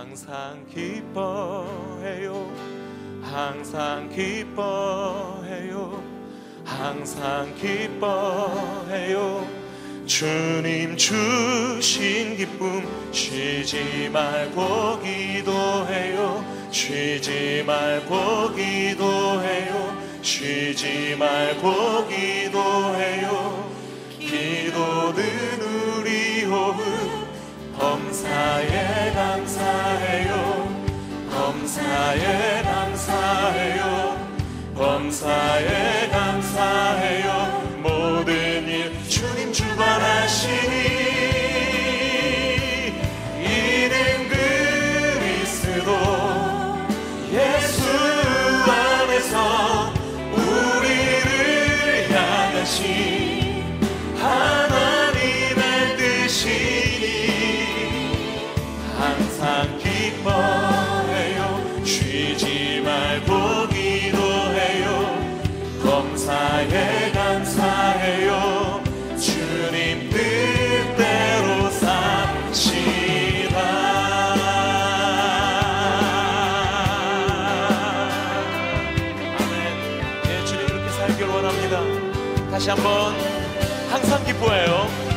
항상 기뻐해요. 항상 기뻐해요. 항상 기뻐해요. 주님 주신 기쁨 쉬지 말고 기도해요. 쉬지 말고 기도해요. 쉬지 말고 기도해요. 기도는 우리 호흡 범사에 감사해요. 범사에 감사해요. 범사에 감사해요 다시 한번 항상 기뻐해요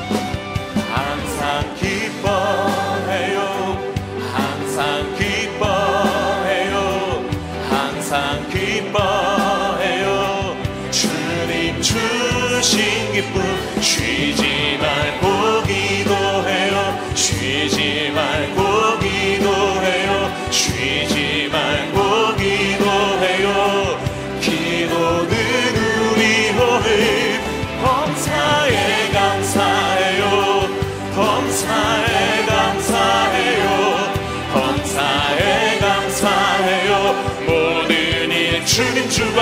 주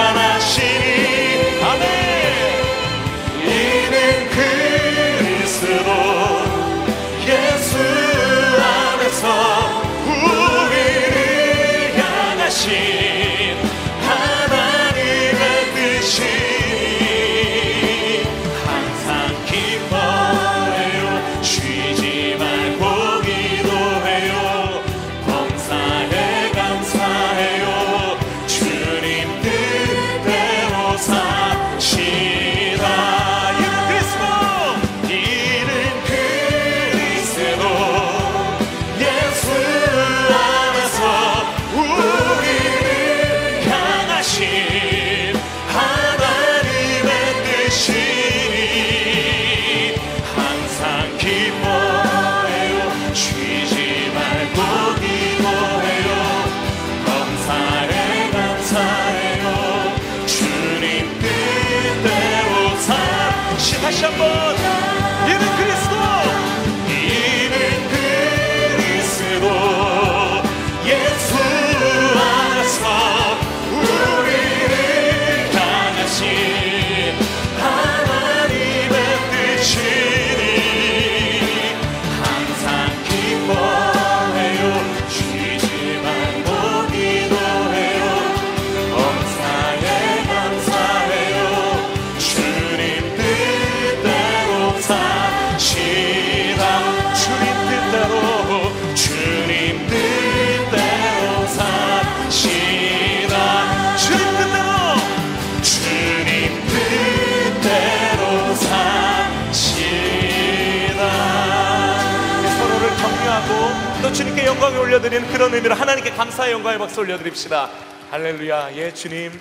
또 주님께 영광을 올려드리는 그런 의미로 하나님께 감사의 영광의 박수 올려드립시다. 할렐루야. 예 주님.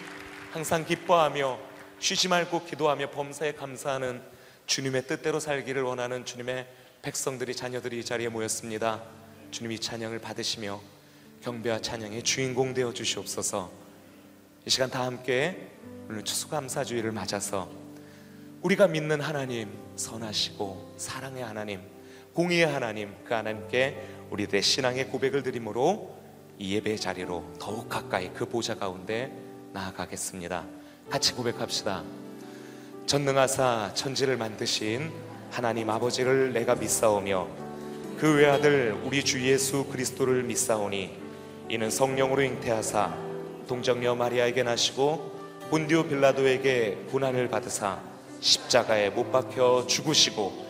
항상 기뻐하며 쉬지 말고 기도하며 범사에 감사하는 주님의 뜻대로 살기를 원하는 주님의 백성들이 자녀들이 이 자리에 모였습니다. 주님 이 찬양을 받으시며 경배와 찬양의 주인공 되어 주시옵소서. 이 시간 다 함께 오늘 추수감사주의를 맞아서 우리가 믿는 하나님 선하시고 사랑의 하나님 공의의 하나님 그 하나님께 우리들의 신앙의 고백을 드림으로 이 예배 자리로 더욱 가까이 그 보좌 가운데 나아가겠습니다. 같이 고백합시다. 전능하사 천지를 만드신 하나님 아버지를 내가 믿사오며 그 외아들 우리 주 예수 그리스도를 믿사오니 이는 성령으로 잉태하사 동정녀 마리아에게 나시고 본디오 빌라도에게 고난을 받으사 십자가에 못 박혀 죽으시고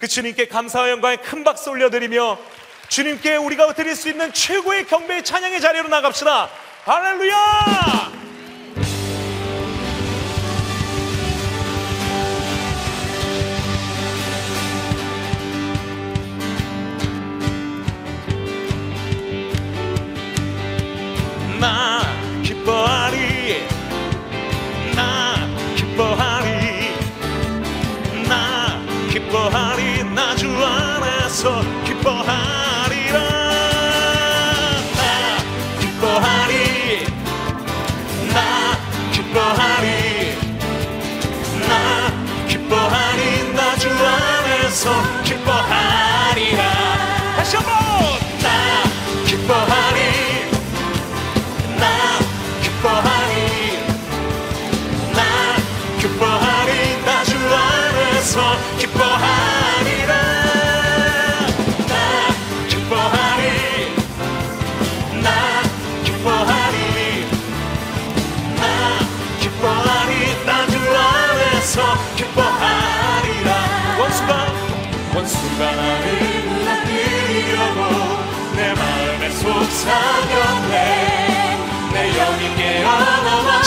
그 주님께 감사와 영광에 큰 박수 올려드리며 주님께 우리가 드릴 수 있는 최고의 경배의 찬양의 자리로 나갑시다. 할렐루야! 사겼네 내 영이 깨어나마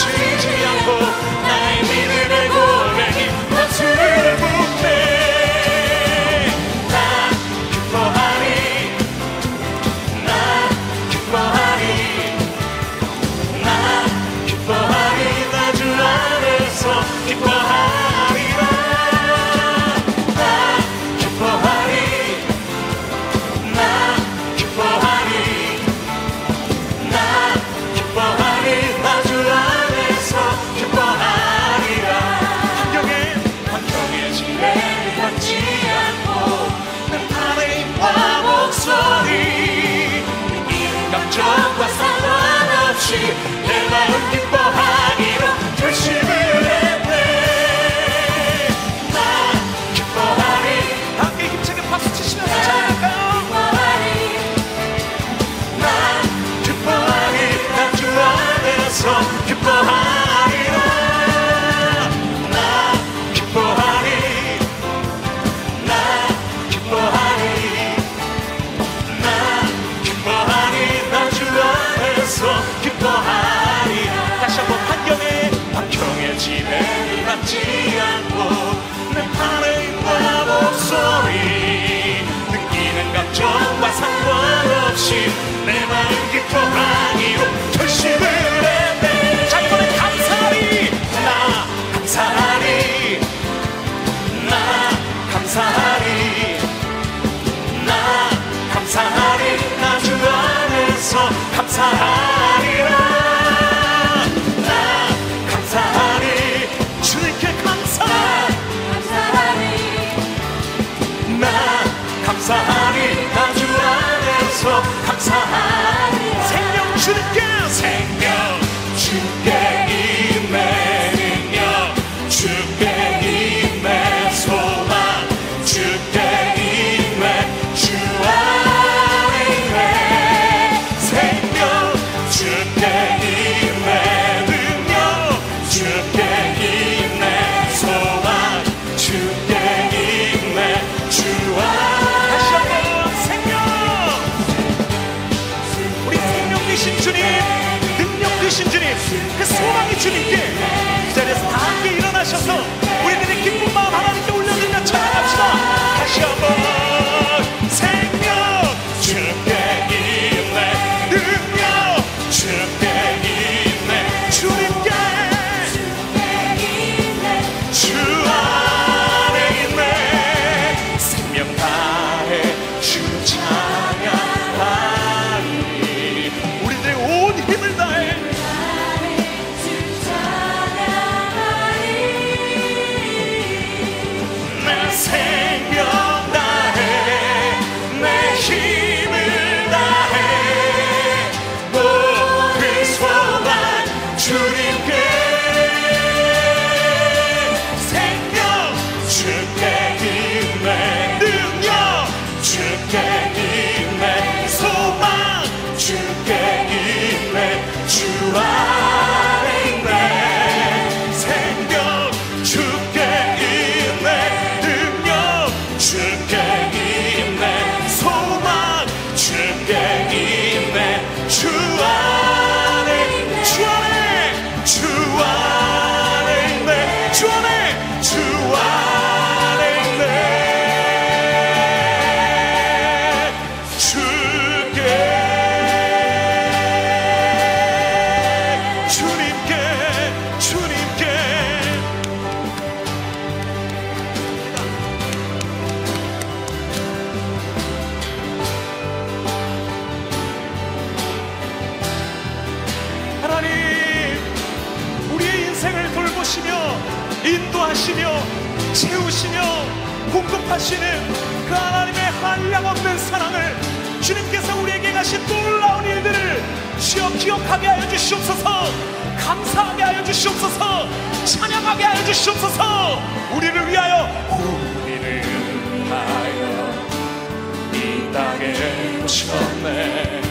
이 땅에 오셨네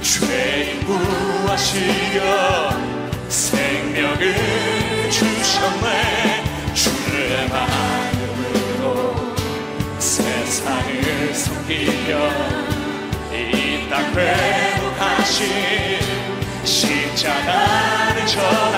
죄인 구하시려 생명을 주셨네. 주의 마음으로 세상을 섬기며 이땅 회복하신 십자가를 전하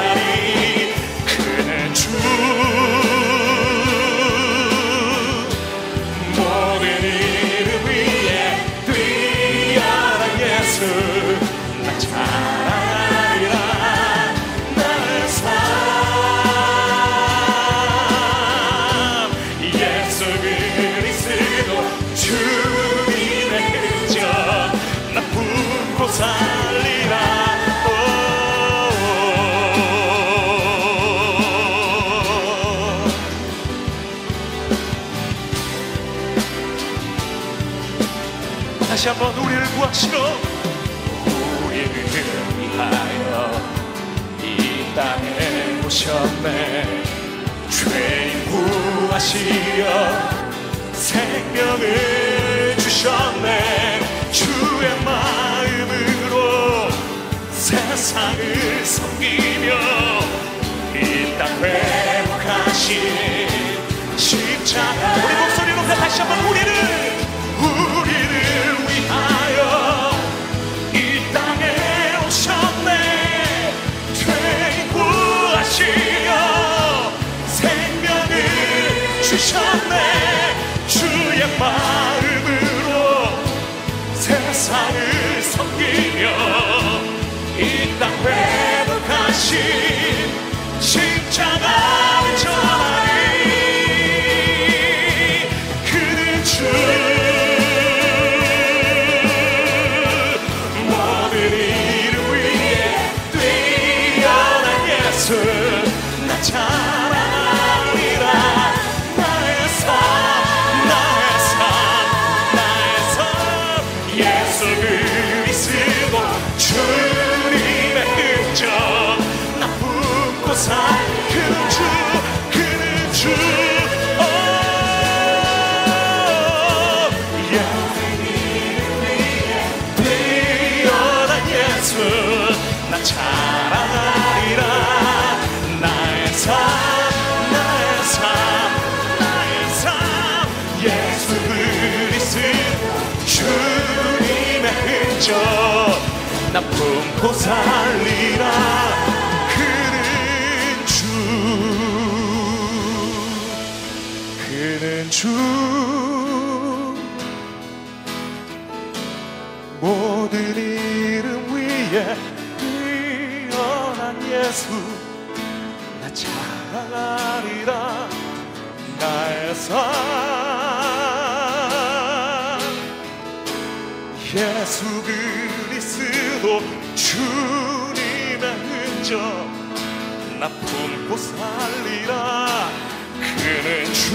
한번 우리를 구하시러 우리를 위하여 이 땅에 오셨네. 죄인 구하시려 생명을 주셨네. 주의 마음으로 세상을 섬기며 이 땅 회복하신 십자가. 우리 목소리 높여 다시 한번 우리를 주셨네 주의 마음으로 세상을 섬기며 이 땅 회복하신 나 품고 살리라. 그는 주 그는 주 찬양하리라. 나의 삶. 예수 그리스도 주님의 흔적. 나 품고 살리라. 그는 주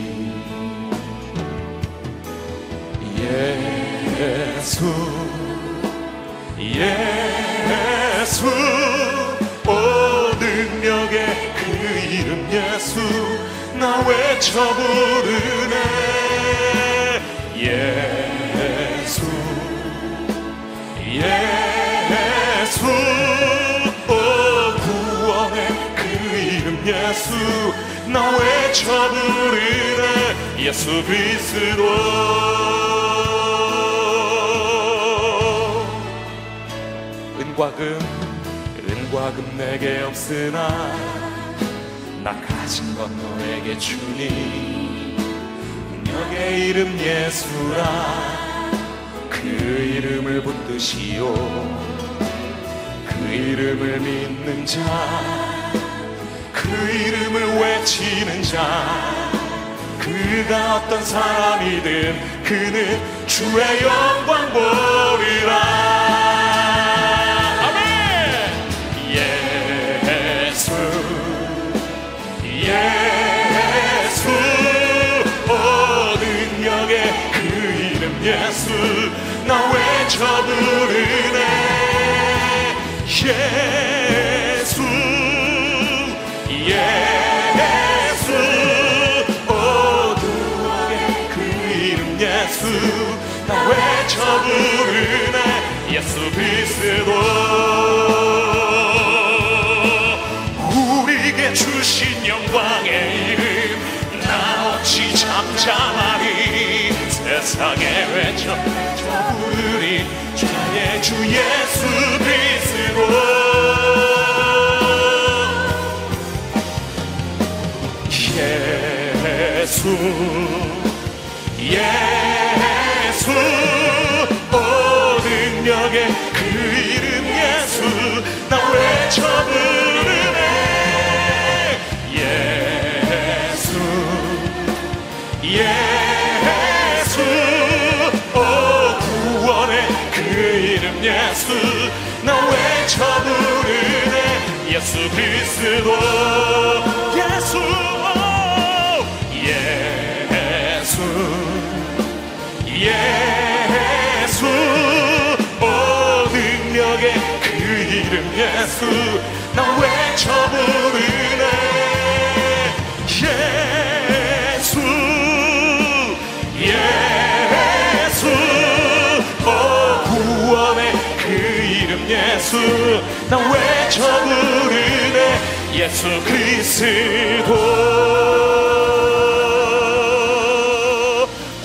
예수 예수 오 능력의 그 이름 예수 나 외쳐 부르네. 예수 예수 오 구원의 그 이름 예수 나 외쳐 부르네. 예수 그리스도 은과 금 은과 금 내게 없으나 나 가진 건 너에게 주니 능력의 이름 예수라. 그 이름을 붙드시오. 그 이름을 믿는 자 그 이름을 외치는 자 그가 어떤 사람이든 그는 주의 영광 보리라 예수 나 외쳐 부르네. 예수 예수 오 능력의 그 이름 예수 나 외쳐 부르네. 예수 그리스도. 우리에게 주신 영광의 이름 나 어찌 잠잠하리 세상에 외쳐 저 부르리 주의 주 예수 그리스도. 예수 예수 나 외쳐 부르네 예수 그리스도. 예수 오, 예수 예수. 오 능력의 그 이름 예수 나 외쳐 부르네 나 외쳐 부르네 예수 그리스도?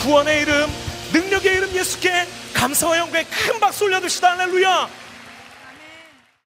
구원의 이름 능력의 이름 예수께 감사와 영광의 큰 박수 올려드시다. 할렐루야